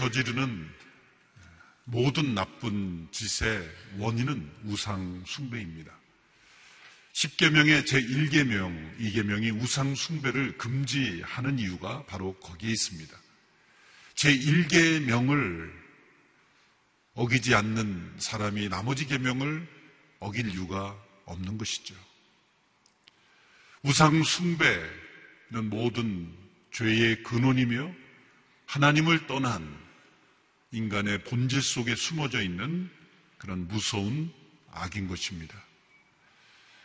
저지르는 모든 나쁜 짓의 원인은 우상 숭배입니다. 10계명의 제1계명, 2계명이 우상 숭배를 금지하는 이유가 바로 거기에 있습니다. 제1계명을 어기지 않는 사람이 나머지 계명을 어길 이유가 없는 것이죠. 우상 숭배는 모든 죄의 근원이며 하나님을 떠난 인간의 본질 속에 숨어져 있는 그런 무서운 악인 것입니다.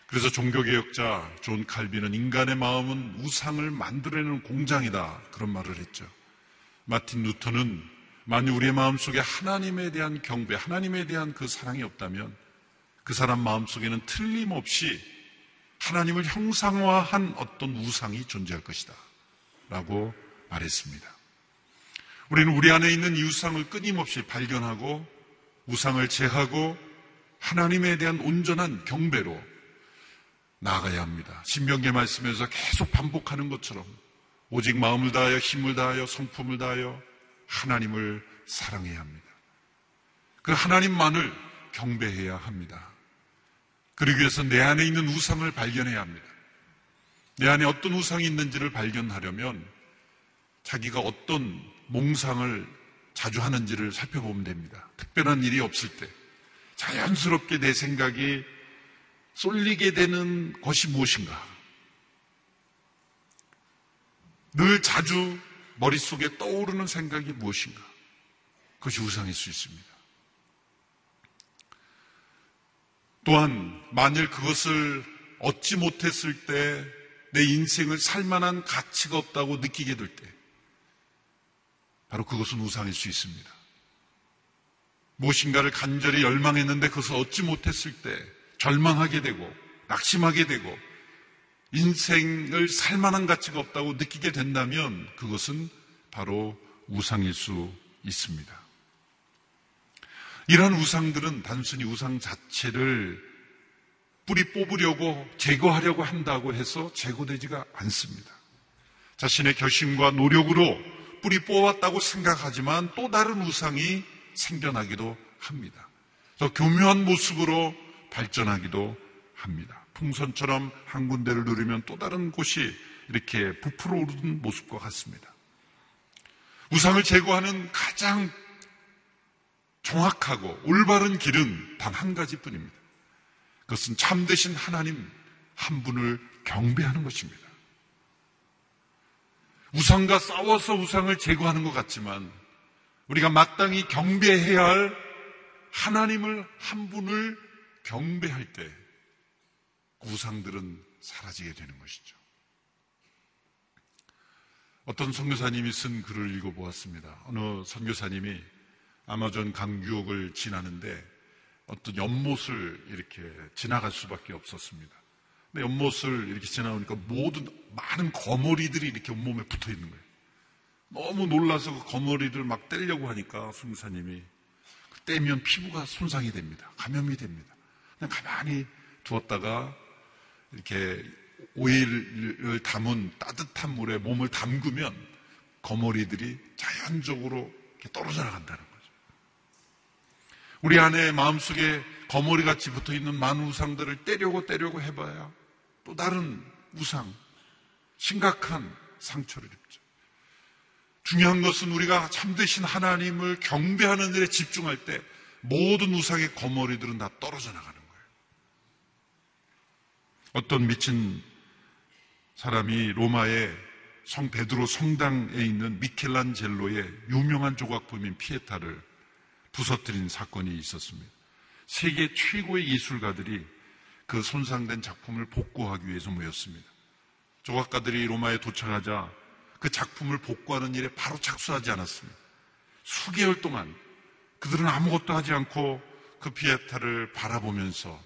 그래서 종교개혁자 존 칼빈은 인간의 마음은 우상을 만들어내는 공장이다. 그런 말을 했죠. 마틴 루터는 만약 우리의 마음 속에 하나님에 대한 경배, 하나님에 대한 그 사랑이 없다면 그 사람 마음 속에는 틀림없이 하나님을 형상화한 어떤 우상이 존재할 것이다. 라고 말했습니다. 우리는 우리 안에 있는 이 우상을 끊임없이 발견하고 우상을 제하고 하나님에 대한 온전한 경배로 나아가야 합니다. 신명계 말씀에서 계속 반복하는 것처럼 오직 마음을 다하여 힘을 다하여 성품을 다하여 하나님을 사랑해야 합니다. 그 하나님만을 경배해야 합니다. 그러기 위해서 내 안에 있는 우상을 발견해야 합니다. 내 안에 어떤 우상이 있는지를 발견하려면 자기가 어떤 몽상을 자주 하는지를 살펴보면 됩니다. 특별한 일이 없을 때 자연스럽게 내 생각이 쏠리게 되는 것이 무엇인가? 늘 자주 머릿속에 떠오르는 생각이 무엇인가? 그것이 우상일 수 있습니다. 또한 만일 그것을 얻지 못했을 때 내 인생을 살 만한 가치가 없다고 느끼게 될 때, 바로 그것은 우상일 수 있습니다. 무엇인가를 간절히 열망했는데 그것을 얻지 못했을 때 절망하게 되고 낙심하게 되고 인생을 살 만한 가치가 없다고 느끼게 된다면 그것은 바로 우상일 수 있습니다. 이러한 우상들은 단순히 우상 자체를 뿌리 뽑으려고 제거하려고 한다고 해서 제거되지가 않습니다. 자신의 결심과 노력으로 뿌리 뽑았다고 생각하지만 또 다른 우상이 생겨나기도 합니다. 더 교묘한 모습으로 발전하기도 합니다. 풍선처럼 한 군데를 누르면 또 다른 곳이 이렇게 부풀어 오르는 모습과 같습니다. 우상을 제거하는 가장 정확하고 올바른 길은 단 한 가지뿐입니다. 그것은 참되신 하나님 한 분을 경배하는 것입니다. 우상과 싸워서 우상을 제거하는 것 같지만 우리가 마땅히 경배해야 할 하나님을 한 분을 경배할 때 우상들은 사라지게 되는 것이죠. 어떤 선교사님이 쓴 글을 읽어보았습니다. 어느 선교사님이 아마존 강 유역을 지나는데 어떤 연못을 이렇게 지나갈 수밖에 없었습니다. 연못을 이렇게 지나오니까 모든 많은 거머리들이 이렇게 온몸에 붙어 있는 거예요. 너무 놀라서 그 거머리를 막 떼려고 하니까 선교사님이 그 떼면 피부가 손상이 됩니다. 감염이 됩니다. 그냥 가만히 두었다가 이렇게 오일을 담은 따뜻한 물에 몸을 담그면 거머리들이 자연적으로 떨어져 나간다는 거죠. 우리 안에 마음속에 거머리 같이 붙어 있는 많은 우상들을 떼려고 떼려고 해봐야 또 다른 우상, 심각한 상처를 입죠. 중요한 것은 우리가 참되신 하나님을 경배하는 일에 집중할 때 모든 우상의 거머리들은 다 떨어져 나가는 거예요. 어떤 미친 사람이 로마의 성 베드로 성당에 있는 미켈란젤로의 유명한 조각품인 피에타를 부서뜨린 사건이 있었습니다. 세계 최고의 예술가들이 그 손상된 작품을 복구하기 위해서 모였습니다. 조각가들이 로마에 도착하자 그 작품을 복구하는 일에 바로 착수하지 않았습니다. 수개월 동안 그들은 아무것도 하지 않고 그 피에타를 바라보면서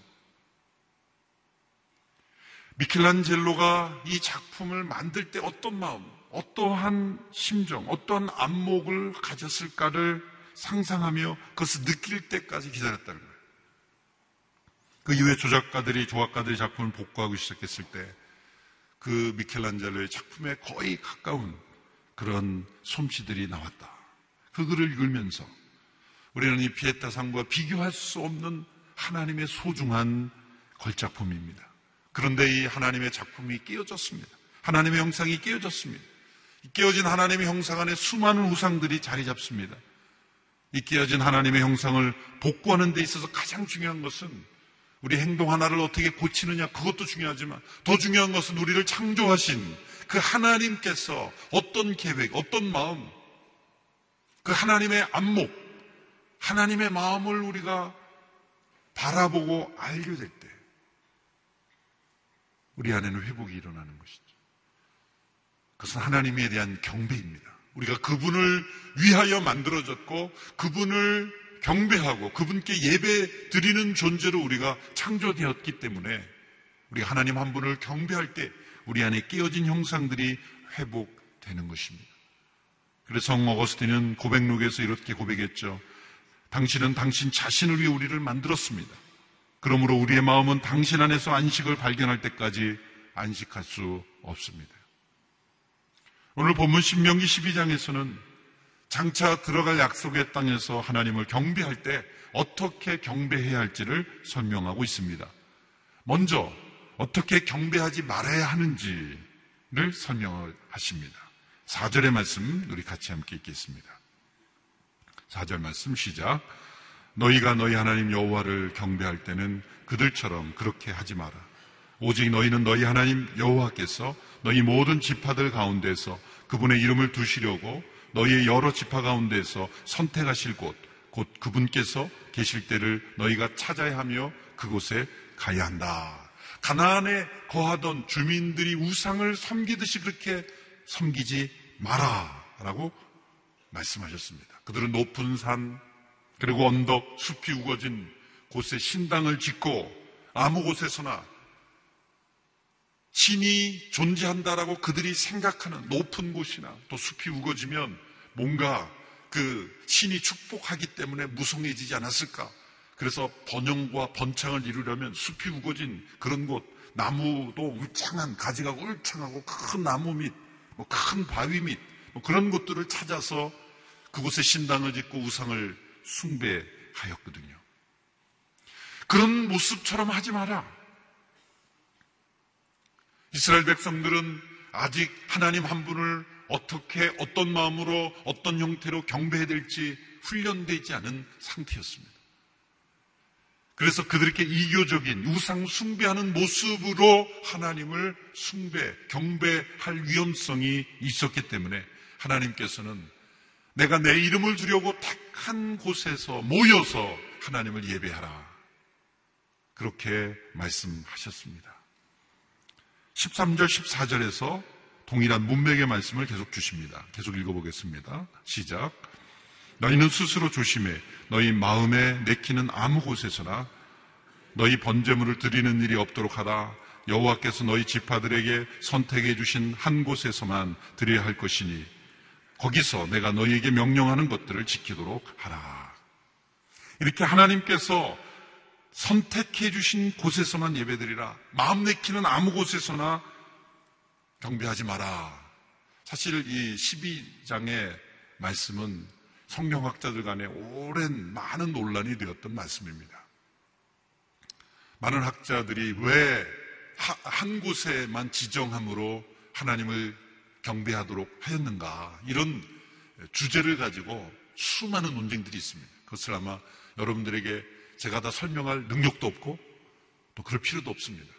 미켈란젤로가 이 작품을 만들 때 어떤 마음, 어떠한 심정, 어떠한 안목을 가졌을까를 상상하며 그것을 느낄 때까지 기다렸다는 거예요. 그 이후에 조작가들이, 조각가들이 작품을 복구하고 시작했을 때 그 미켈란젤로의 작품에 거의 가까운 그런 솜씨들이 나왔다. 그그 글을 읽으면서 우리는 이 피에타 상과 비교할 수 없는 하나님의 소중한 걸작품입니다. 그런데 이 하나님의 작품이 깨어졌습니다. 하나님의 형상이 깨어졌습니다. 깨어진 하나님의 형상 안에 수많은 우상들이 자리 잡습니다. 이 깨어진 하나님의 형상을 복구하는 데 있어서 가장 중요한 것은 우리 행동 하나를 어떻게 고치느냐 그것도 중요하지만 더 중요한 것은 우리를 창조하신 그 하나님께서 어떤 계획, 어떤 마음, 그 하나님의 안목, 하나님의 마음을 우리가 바라보고 알게 될 때, 우리 안에는 회복이 일어나는 것이죠. 그것은 하나님에 대한 경배입니다. 우리가 그분을 위하여 만들어졌고, 그분을 경배하고, 그분께 예배 드리는 존재로 우리가 창조되었기 때문에, 우리가 하나님 한 분을 경배할 때, 우리 안에 깨어진 형상들이 회복되는 것입니다. 그래서 성 어거스틴은 고백록에서 이렇게 고백했죠. 당신은 당신 자신을 위해 우리를 만들었습니다. 그러므로 우리의 마음은 당신 안에서 안식을 발견할 때까지 안식할 수 없습니다. 오늘 본문 신명기 12장에서는 장차 들어갈 약속의 땅에서 하나님을 경배할 때 어떻게 경배해야 할지를 설명하고 있습니다. 먼저 어떻게 경배하지 말아야 하는지를 설명을 하십니다. 4절의 말씀 우리 같이 함께 읽겠습니다. 4절 말씀 시작. 너희가 너희 하나님 여호와를 경배할 때는 그들처럼 그렇게 하지 마라. 오직 너희는 너희 하나님 여호와께서 너희 모든 지파들 가운데서 그분의 이름을 두시려고 너희의 여러 지파 가운데서 선택하실 곳, 곧 그분께서 계실 때를 너희가 찾아야 하며 그곳에 가야 한다. 가나안에 거하던 주민들이 우상을 섬기듯이 그렇게 섬기지 마라라고 말씀하셨습니다. 그들은 높은 산 그리고 언덕 숲이 우거진 곳에 신당을 짓고 아무 곳에서나 신이 존재한다라고 그들이 생각하는 높은 곳이나 또 숲이 우거지면 뭔가 그 신이 축복하기 때문에 무성해지지 않았을까? 그래서 번영과 번창을 이루려면 숲이 우거진 그런 곳, 나무도 울창한 가지가 울창하고 큰 나무 밑, 뭐큰 바위 밑, 뭐 그런 곳들을 찾아서 그곳에 신당을 짓고 우상을 숭배하였거든요. 그런 모습처럼 하지 마라. 이스라엘 백성들은 아직 하나님 한 분을 어떻게 어떤 마음으로 어떤 형태로 경배해야 될지 훈련되지 않은 상태였습니다. 그래서 그들에게 이교적인 우상 숭배하는 모습으로 하나님을 숭배, 경배할 위험성이 있었기 때문에 하나님께서는 내가 내 이름을 두려고 택한 곳에서 모여서 하나님을 예배하라. 그렇게 말씀하셨습니다. 13절, 14절에서 동일한 문맥의 말씀을 계속 주십니다. 계속 읽어보겠습니다. 시작. 너희는 스스로 조심해 너희 마음에 내키는 아무 곳에서나 너희 번제물을 드리는 일이 없도록 하라. 여호와께서 너희 지파들에게 선택해 주신 한 곳에서만 드려야 할 것이니 거기서 내가 너희에게 명령하는 것들을 지키도록 하라. 이렇게 하나님께서 선택해 주신 곳에서만 예배드리라. 마음 내키는 아무 곳에서나 경배하지 마라. 사실 이 12장의 말씀은 성경학자들 간에 오랜 많은 논란이 되었던 말씀입니다. 많은 학자들이 왜 한 곳에만 지정함으로 하나님을 경배하도록 하였는가 이런 주제를 가지고 수많은 논쟁들이 있습니다. 그것을 아마 여러분들에게 제가 다 설명할 능력도 없고 또 그럴 필요도 없습니다.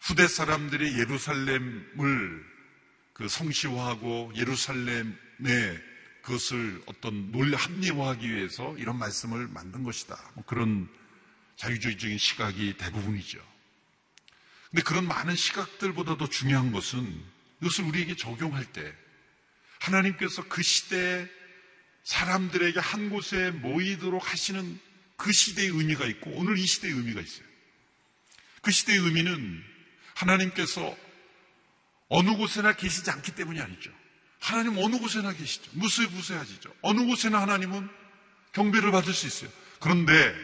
후대 사람들이 예루살렘을 그 성시화하고 예루살렘의 그것을 어떤 논리 합리화하기 위해서 이런 말씀을 만든 것이다. 뭐 그런 자유주의적인 시각이 대부분이죠. 근데 그런 많은 시각들보다도 중요한 것은 이것을 우리에게 적용할 때 하나님께서 그 시대에 사람들에게 한 곳에 모이도록 하시는 그 시대의 의미가 있고 오늘 이 시대의 의미가 있어요. 그 시대의 의미는 하나님께서 어느 곳에나 계시지 않기 때문이 아니죠. 하나님 어느 곳에나 계시죠. 무수부수하시죠. 어느 곳에나 하나님은 경배를 받을 수 있어요. 그런데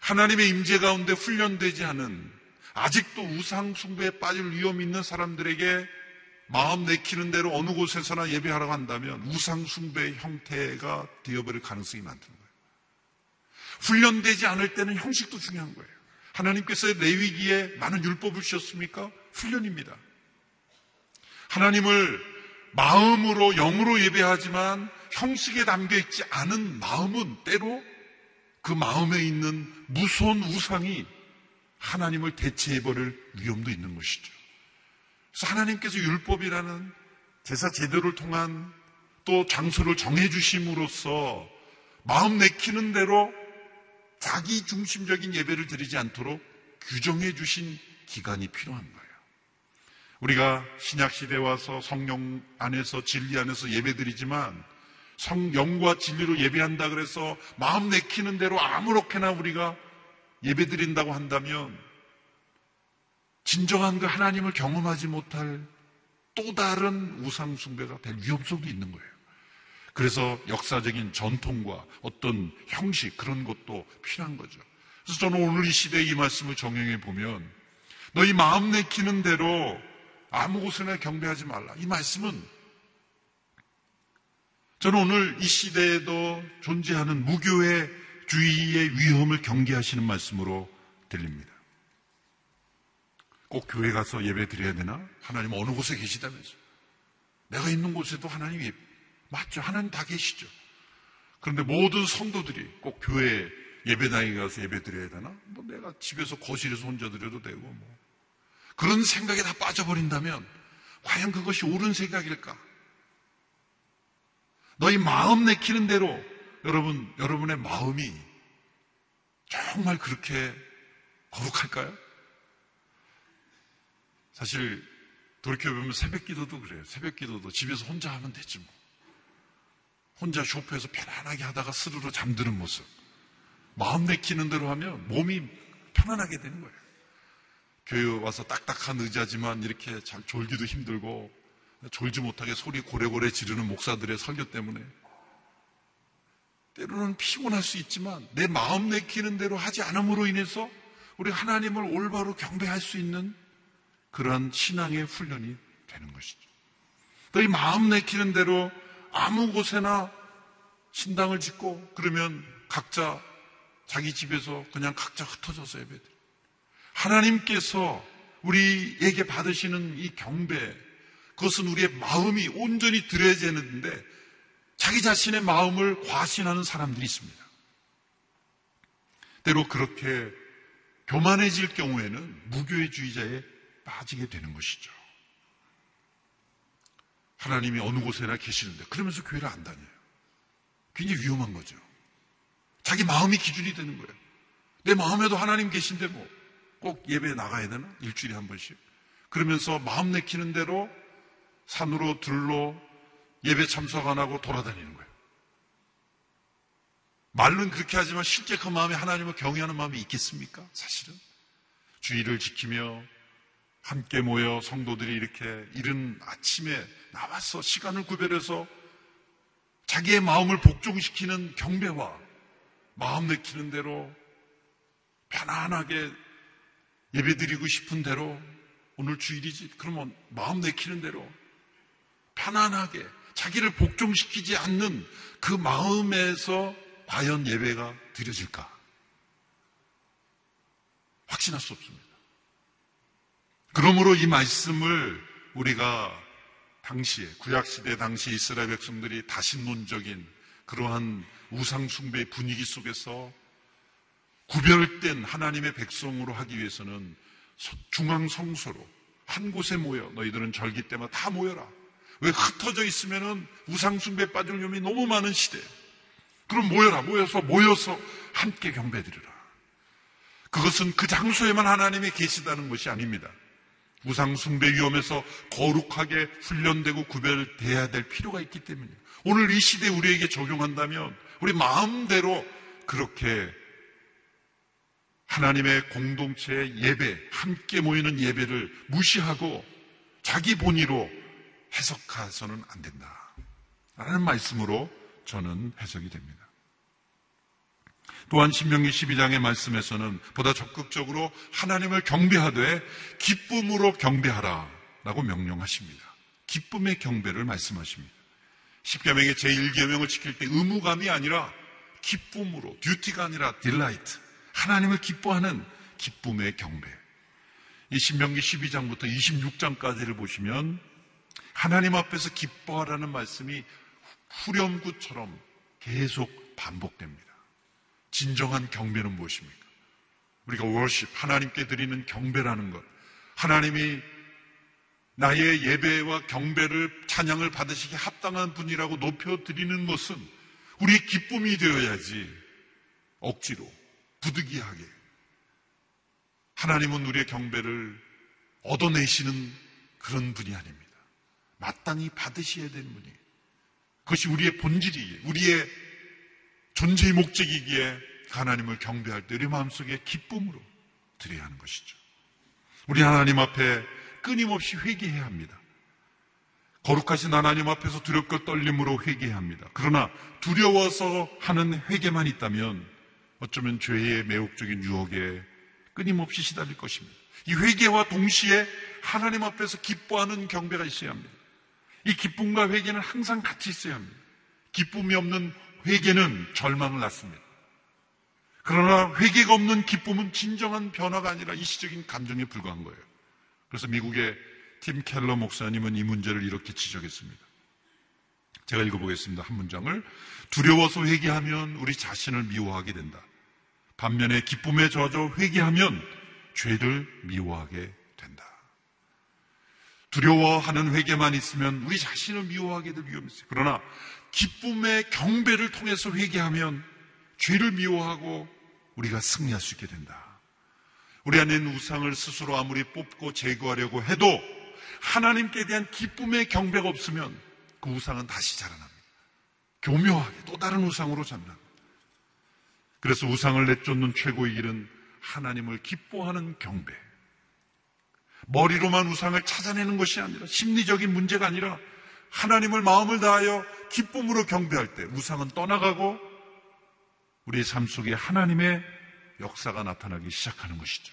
하나님의 임재 가운데 훈련되지 않은 아직도 우상 숭배에 빠질 위험이 있는 사람들에게 마음 내키는 대로 어느 곳에서나 예배하라고 한다면 우상숭배의 형태가 되어버릴 가능성이 많다는 거예요. 훈련되지 않을 때는 형식도 중요한 거예요. 하나님께서 레위기에 많은 율법을 주셨습니까? 훈련입니다. 하나님을 마음으로 영으로 예배하지만 형식에 담겨 있지 않은 마음은 때로 그 마음에 있는 무서운 우상이 하나님을 대체해버릴 위험도 있는 것이죠. 그래서 하나님께서 율법이라는 제사 제도를 통한 또 장소를 정해주심으로써 마음 내키는 대로 자기 중심적인 예배를 드리지 않도록 규정해 주신 기간이 필요한 거예요. 우리가 신약 시대에 와서 성령 안에서 진리 안에서 예배 드리지만 성령과 진리로 예배한다 그래서 마음 내키는 대로 아무렇게나 우리가 예배 드린다고 한다면 진정한 그 하나님을 경험하지 못할 또 다른 우상숭배가 될 위험성도 있는 거예요. 그래서 역사적인 전통과 어떤 형식 그런 것도 필요한 거죠. 그래서 저는 오늘 이 시대에 이 말씀을 정형해 보면 너희 마음 내키는 대로 아무 곳에나 경배하지 말라. 이 말씀은 저는 오늘 이 시대에도 존재하는 무교의 주의의 위험을 경계하시는 말씀으로 들립니다. 꼭 교회 가서 예배 드려야 되나? 하나님 어느 곳에 계시다면서. 내가 있는 곳에도 하나님 예 맞죠. 하나님 다 계시죠. 그런데 모든 성도들이 꼭 교회 예배당에 가서 예배 드려야 되나? 뭐 내가 집에서 거실에서 혼자 드려도 되고 뭐. 그런 생각에 다 빠져버린다면 과연 그것이 옳은 생각일까? 너희 마음 내키는 대로 여러분, 여러분의 마음이 정말 그렇게 거룩할까요? 사실 돌이켜보면 새벽 기도도 그래요. 새벽 기도도 집에서 혼자 하면 되지 뭐. 혼자 쇼프에서 편안하게 하다가 스르르 잠드는 모습. 마음 내키는 대로 하면 몸이 편안하게 되는 거예요. 교회 와서 딱딱한 의자지만 이렇게 잘 졸기도 힘들고 졸지 못하게 소리 고래고래 지르는 목사들의 설교 때문에 때로는 피곤할 수 있지만 내 마음 내키는 대로 하지 않음으로 인해서 우리 하나님을 올바로 경배할 수 있는 그러한 신앙의 훈련이 되는 것이죠. 너희 마음 내키는 대로 아무 곳에나 신당을 짓고 그러면 각자 자기 집에서 그냥 각자 흩어져서 예배드 하나님께서 우리에게 받으시는 이 경배, 그것은 우리의 마음이 온전히 드려야 되는데 자기 자신의 마음을 과신하는 사람들이 있습니다. 때로 그렇게 교만해질 경우에는 무교회주의자에 빠지게 되는 것이죠. 하나님이 어느 곳에나 계시는데 그러면서 교회를 안 다녀요. 굉장히 위험한 거죠. 자기 마음이 기준이 되는 거예요. 내 마음에도 하나님 계신데 뭐 꼭 예배 나가야 되나? 일주일에 한 번씩. 그러면서 마음 내키는 대로 산으로 들로 예배 참석 안 하고 돌아다니는 거예요. 말은 그렇게 하지만 실제 그 마음에 하나님을 경외하는 마음이 있겠습니까? 사실은. 주의를 지키며 함께 모여 성도들이 이렇게 이른 아침에 나와서 시간을 구별해서 자기의 마음을 복종시키는 경배와 마음 내키는 대로 편안하게 예배드리고 싶은 대로 오늘 주일이지. 그러면 마음 내키는 대로 편안하게 자기를 복종시키지 않는 그 마음에서 과연 예배가 드려질까? 확신할 수 없습니다. 그러므로 이 말씀을 우리가 당시에 구약시대 당시 이스라엘 백성들이 다신론적인 그러한 우상숭배의 분위기 속에서 구별된 하나님의 백성으로 하기 위해서는 중앙성소로 한 곳에 모여 너희들은 절기 때마다 다 모여라. 왜 흩어져 있으면은 우상숭배 빠질 위험이 너무 많은 시대. 그럼 모여라. 모여서 모여서 함께 경배드리라. 그것은 그 장소에만 하나님이 계시다는 것이 아닙니다. 우상숭배 위험에서 거룩하게 훈련되고 구별돼야 될 필요가 있기 때문이에요. 오늘 이 시대에 우리에게 적용한다면 우리 마음대로 그렇게 하나님의 공동체의 예배, 함께 모이는 예배를 무시하고 자기 본의로 해석해서는 안 된다. 라는 말씀으로 저는 해석이 됩니다. 또한 신명기 12장의 말씀에서는 보다 적극적으로 하나님을 경배하되 기쁨으로 경배하라 라고 명령하십니다. 기쁨의 경배를 말씀하십니다. 십계명의 제1계명을 지킬 때 의무감이 아니라 기쁨으로 듀티가 아니라 딜라이트 하나님을 기뻐하는 기쁨의 경배. 이 신명기 12장부터 26장까지를 보시면 하나님 앞에서 기뻐하라는 말씀이 후렴구처럼 계속 반복됩니다. 진정한 경배는 무엇입니까? 우리가 월십 하나님께 드리는 경배라는 것. 하나님이 나의 예배와 경배를 찬양을 받으시기 합당한 분이라고 높여 드리는 것은 우리의 기쁨이 되어야지 억지로 부득이하게 하나님은 우리의 경배를 얻어내시는 그런 분이 아닙니다. 마땅히 받으셔야 되는 분이. 그것이 우리의 본질이기에, 우리의 존재의 목적이기에 하나님을 경배할 때 우리 마음속에 기쁨으로 드려야 하는 것이죠. 우리 하나님 앞에 끊임없이 회개해야 합니다. 거룩하신 하나님 앞에서 두렵고 떨림으로 회개해야 합니다. 그러나 두려워서 하는 회개만 있다면 어쩌면 죄의 매혹적인 유혹에 끊임없이 시달릴 것입니다. 이 회개와 동시에 하나님 앞에서 기뻐하는 경배가 있어야 합니다. 이 기쁨과 회개는 항상 같이 있어야 합니다. 기쁨이 없는 회개는 절망을 낳습니다. 그러나 회개가 없는 기쁨은 진정한 변화가 아니라 일시적인 감정에 불과한 거예요. 그래서 미국의 팀 켈러 목사님은 이 문제를 이렇게 지적했습니다. 제가 읽어보겠습니다. 한 문장을. 두려워서 회개하면 우리 자신을 미워하게 된다. 반면에 기쁨에 젖어 회개하면 죄를 미워하게 된다. 두려워하는 회개만 있으면 우리 자신을 미워하게 될 위험이 있어요. 그러나 기쁨의 경배를 통해서 회개하면 죄를 미워하고 우리가 승리할 수 있게 된다. 우리 안에 있는 우상을 스스로 아무리 뽑고 제거하려고 해도 하나님께 대한 기쁨의 경배가 없으면 그 우상은 다시 자라납니다. 교묘하게 또 다른 우상으로 자랍니다. 그래서 우상을 내쫓는 최고의 길은 하나님을 기뻐하는 경배. 머리로만 우상을 찾아내는 것이 아니라 심리적인 문제가 아니라 하나님을 마음을 다하여 기쁨으로 경배할 때 우상은 떠나가고 우리의 삶 속에 하나님의 역사가 나타나기 시작하는 것이죠.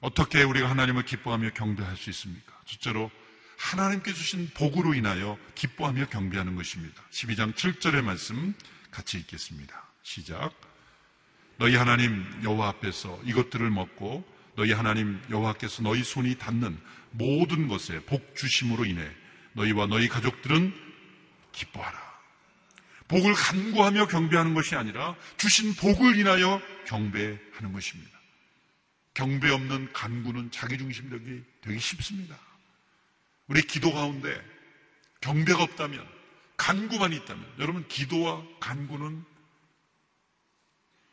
어떻게 우리가 하나님을 기뻐하며 경배할 수 있습니까? 첫째로 하나님께 주신 복으로 인하여 기뻐하며 경배하는 것입니다. 12장 7절의 말씀 같이 읽겠습니다. 시작. 너희 하나님 여호와 앞에서 이것들을 먹고 너희 하나님 여호와께서 너희 손이 닿는 모든 것에 복 주심으로 인해 너희와 너희 가족들은 기뻐하라. 복을 간구하며 경배하는 것이 아니라 주신 복을 인하여 경배하는 것입니다. 경배 없는 간구는 자기중심적이 되기 쉽습니다. 우리 기도 가운데 경배가 없다면 간구만 있다면 여러분 기도와 간구는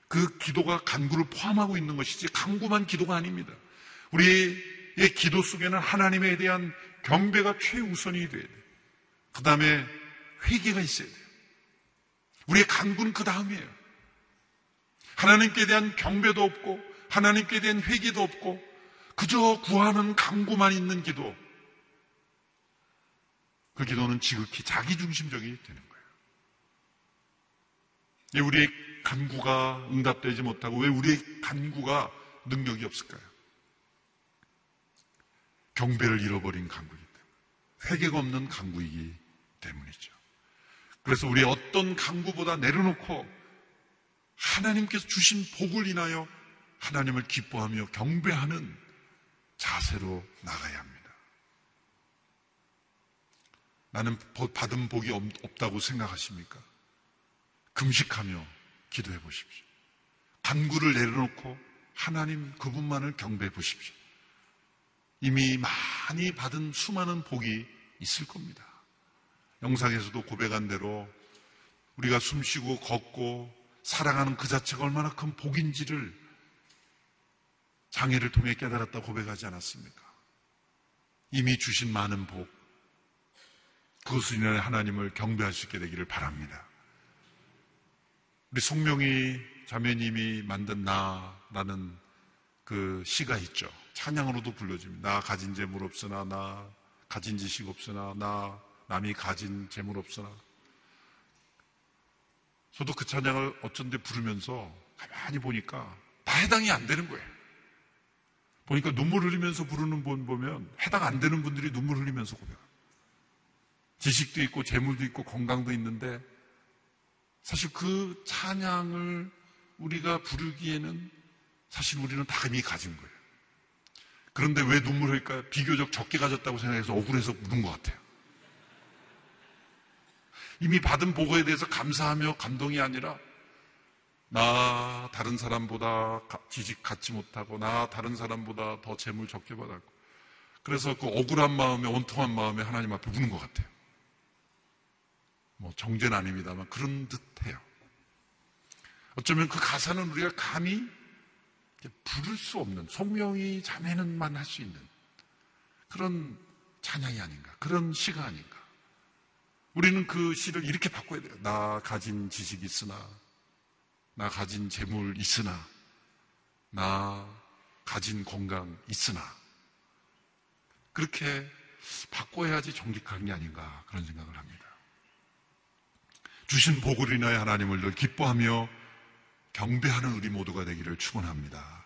그 기도가 간구를 포함하고 있는 것이지 간구만 기도가 아닙니다. 우리의 기도 속에는 하나님에 대한 경배가 최우선이 돼야 돼요. 그 다음에 회개가 있어야 돼요. 우리의 간구는 그 다음이에요. 하나님께 대한 경배도 없고 하나님께 대한 회개도 없고 그저 구하는 간구만 있는 기도. 그 기도는 지극히 자기중심적이 되는 거예요. 우리의 간구가 응답되지 못하고 왜 우리의 간구가 능력이 없을까요? 경배를 잃어버린 간구이기 때문에. 회개가 없는 간구이기 때문이죠. 그래서 우리 어떤 강구보다 내려놓고 하나님께서 주신 복을 인하여 하나님을 기뻐하며 경배하는 자세로 나가야 합니다. 나는 받은 복이 없다고 생각하십니까? 금식하며 기도해 보십시오. 간구를 내려놓고 하나님 그분만을 경배해 보십시오. 이미 많이 받은 수많은 복이 있을 겁니다. 영상에서도 고백한 대로 우리가 숨 쉬고 걷고 살아가는 그 자체가 얼마나 큰 복인지를 장애를 통해 깨달았다 고백하지 않았습니까? 이미 주신 많은 복, 그것을 인해 하나님을 경배할 수 있게 되기를 바랍니다. 우리 송명희 자매님이 만든 나라는 그 시가 있죠. 찬양으로도 불러집니다. 나 가진 재물 없으나, 나 가진 지식 없으나, 나 남이 가진 재물 없으나. 저도 그 찬양을 어쩐데 부르면서 가만히 보니까 다 해당이 안 되는 거예요. 보니까 눈물 흘리면서 부르는 분 보면 해당 안 되는 분들이 눈물 흘리면서 고백. 지식도 있고 재물도 있고 건강도 있는데 사실 그 찬양을 우리가 부르기에는 사실 우리는 다 이미 가진 거예요. 그런데 왜 눈물 흘릴까요? 비교적 적게 가졌다고 생각해서 억울해서 우는 것 같아요. 이미 받은 보고에 대해서 감사하며 감동이 아니라 나 다른 사람보다 지식 갖지 못하고 나 다른 사람보다 더 재물 적게 받았고 그래서 그 억울한 마음에 온통한 마음에 하나님 앞에 우는 것 같아요. 뭐 정죄는 아닙니다만 그런 듯해요. 어쩌면 그 가사는 우리가 감히 부를 수 없는 송명이 자매는만 할 수 있는 그런 찬양이 아닌가 그런 시가 아닌가 우리는 그 시를 이렇게 바꿔야 돼요. 나 가진 지식 있으나 나 가진 재물 있으나 나 가진 건강 있으나 그렇게 바꿔야지 정직한 게 아닌가 그런 생각을 합니다. 주신 복을 인하여 하나님을 늘 기뻐하며 경배하는 우리 모두가 되기를 축원합니다.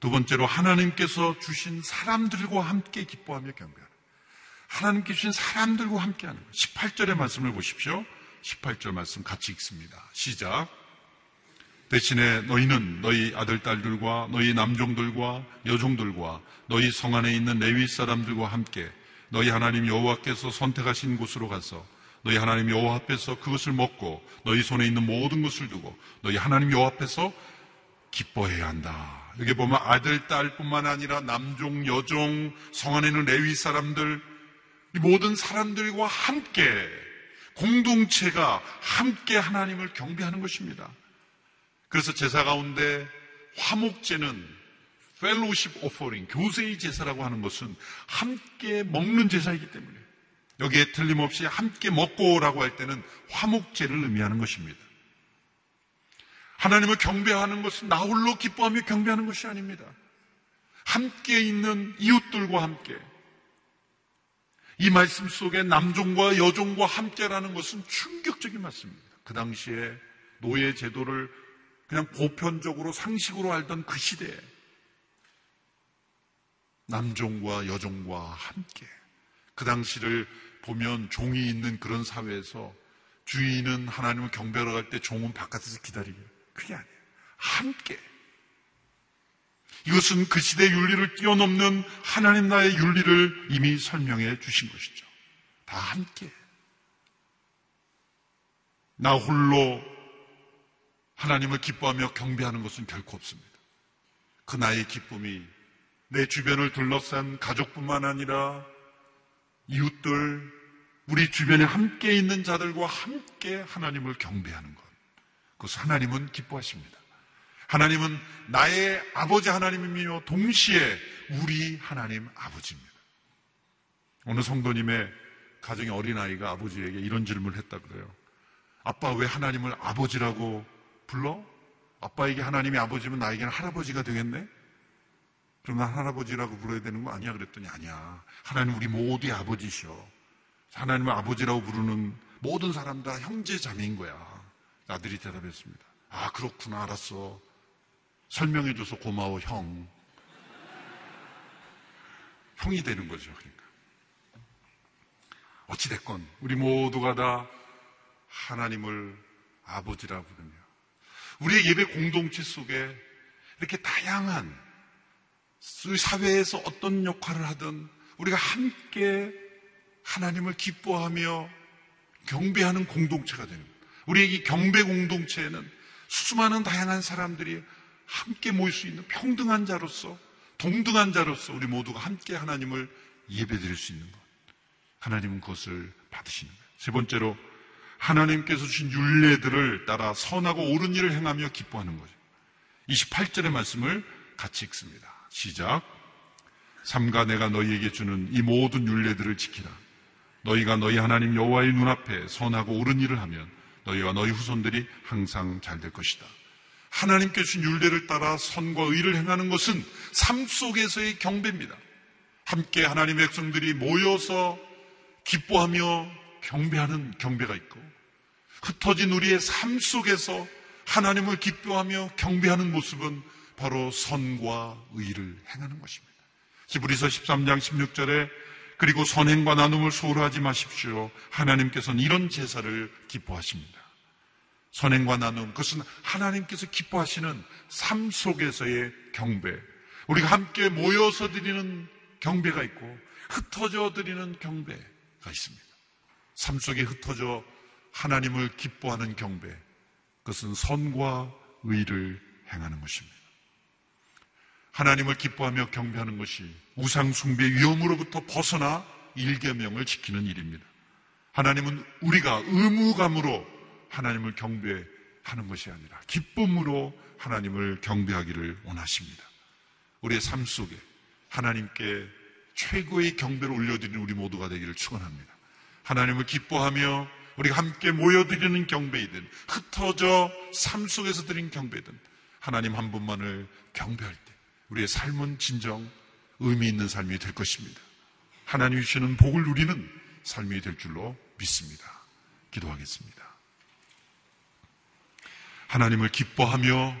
두 번째로 하나님께서 주신 사람들과 함께 기뻐하며 경배하는 하나님께 주신 사람들과 함께 하는 18절의 말씀을 보십시오. 18절 말씀 같이 읽습니다. 시작. 대신에 너희는 너희 아들, 딸들과 너희 남종들과 여종들과 너희 성 안에 있는 레위 사람들과 함께 너희 하나님 여호와께서 선택하신 곳으로 가서 너희 하나님 여호와 앞에서 그것을 먹고 너희 손에 있는 모든 것을 두고 너희 하나님 여호와 앞에서 기뻐해야 한다. 여기 보면 아들, 딸뿐만 아니라 남종, 여종, 성 안에 있는 레위 사람들 이 모든 사람들과 함께 공동체가 함께 하나님을 경배하는 것입니다. 그래서 제사 가운데 화목제는 펠로우십 오퍼링, 교세의 제사라고 하는 것은 함께 먹는 제사이기 때문에 여기에 틀림없이 함께 먹고라고 할 때는 화목제를 의미하는 것입니다. 하나님을 경배하는 것은 나 홀로 기뻐하며 경배하는 것이 아닙니다. 함께 있는 이웃들과 함께 이 말씀 속에 남종과 여종과 함께라는 것은 충격적인 말씀입니다. 그 당시에 노예 제도를 그냥 보편적으로 상식으로 알던 그 시대에 남종과 여종과 함께 그 당시를 보면 종이 있는 그런 사회에서 주인은 하나님을 경배하러 갈 때 종은 바깥에서 기다리고 그게 아니에요. 함께. 이것은 그 시대 윤리를 뛰어넘는 하나님 나의 윤리를 이미 설명해 주신 것이죠. 다 함께. 나 홀로 하나님을 기뻐하며 경배하는 것은 결코 없습니다. 그 나의 기쁨이 내 주변을 둘러싼 가족뿐만 아니라 이웃들, 우리 주변에 함께 있는 자들과 함께 하나님을 경배하는 것. 그것을 하나님은 기뻐하십니다. 하나님은 나의 아버지 하나님이며 동시에 우리 하나님 아버지입니다. 어느 성도님의 가정의 어린아이가 아버지에게 이런 질문을 했다 그래요. 아빠 왜 하나님을 아버지라고 불러? 아빠에게 하나님이 아버지면 나에게는 할아버지가 되겠네? 그럼 난 할아버지라고 불러야 되는 거 아니야? 그랬더니 아니야. 하나님 우리 모두의 아버지셔. 하나님을 아버지라고 부르는 모든 사람 다 형제 자매인 거야. 아들이 대답했습니다. 아, 그렇구나. 알았어. 설명해줘서 고마워, 형. 형이 되는 거죠. 그러니까. 어찌됐건, 우리 모두가 다 하나님을 아버지라 부르며, 우리의 예배 공동체 속에 이렇게 다양한 사회에서 어떤 역할을 하든 우리가 함께 하나님을 기뻐하며 경배하는 공동체가 되는 이 경배 공동체에는 수많은 다양한 사람들이 함께 모일 수 있는 평등한 자로서 동등한 자로서 우리 모두가 함께 하나님을 예배드릴 수 있는 것. 하나님은 그것을 받으시는 거예요. 세 번째로 하나님께서 주신 윤례들을 따라 선하고 옳은 일을 행하며 기뻐하는 거죠. 28절의 말씀을 같이 읽습니다. 시작. 삼가 내가 너희에게 주는 이 모든 윤례들을 지키라. 너희가 너희 하나님 여호와의 눈앞에 선하고 옳은 일을 하면 너희와 너희 후손들이 항상 잘 될 것이다. 하나님께 주신 율례를 따라 선과 의를 행하는 것은 삶 속에서의 경배입니다. 함께 하나님의 백성들이 모여서 기뻐하며 경배하는 경배가 있고 흩어진 우리의 삶 속에서 하나님을 기뻐하며 경배하는 모습은 바로 선과 의를 행하는 것입니다. 지브리서 13장 16절에 그리고 선행과 나눔을 소홀하지 마십시오. 하나님께서는 이런 제사를 기뻐하십니다. 선행과 나눔, 그것은 하나님께서 기뻐하시는 삶 속에서의 경배. 우리가 함께 모여서 드리는 경배가 있고 흩어져 드리는 경배가 있습니다. 삶 속에 흩어져 하나님을 기뻐하는 경배. 그것은 선과 의를 행하는 것입니다. 하나님을 기뻐하며 경배하는 것이 우상숭배 위험으로부터 벗어나 일계명을 지키는 일입니다. 하나님은 우리가 의무감으로 하나님을 경배하는 것이 아니라 기쁨으로 하나님을 경배하기를 원하십니다. 우리의 삶 속에 하나님께 최고의 경배를 올려드리는 우리 모두가 되기를 축원합니다. 하나님을 기뻐하며 우리가 함께 모여드리는 경배이든 흩어져 삶 속에서 드린 경배든 하나님 한 분만을 경배할 때 우리의 삶은 진정 의미 있는 삶이 될 것입니다. 하나님 주시는 복을 누리는 삶이 될 줄로 믿습니다. 기도하겠습니다. 하나님을 기뻐하며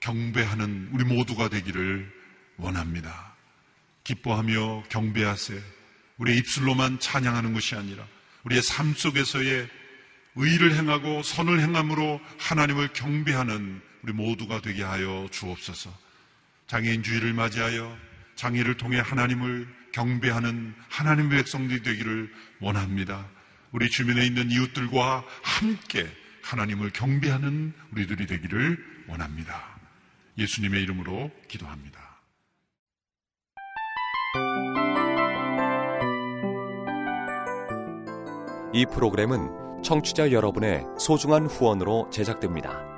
경배하는 우리 모두가 되기를 원합니다. 기뻐하며 경배하세. 우리의 입술로만 찬양하는 것이 아니라 우리의 삶 속에서의 의를 행하고 선을 행함으로 하나님을 경배하는 우리 모두가 되게 하여 주옵소서. 장애인 주의를 맞이하여 장애를 통해 하나님을 경배하는 하나님의 백성들이 되기를 원합니다. 우리 주변에 있는 이웃들과 함께 하나님을 경배하는 우리들이 되기를 원합니다. 예수님의 이름으로 기도합니다. 이 프로그램은 청취자 여러분의 소중한 후원으로 제작됩니다.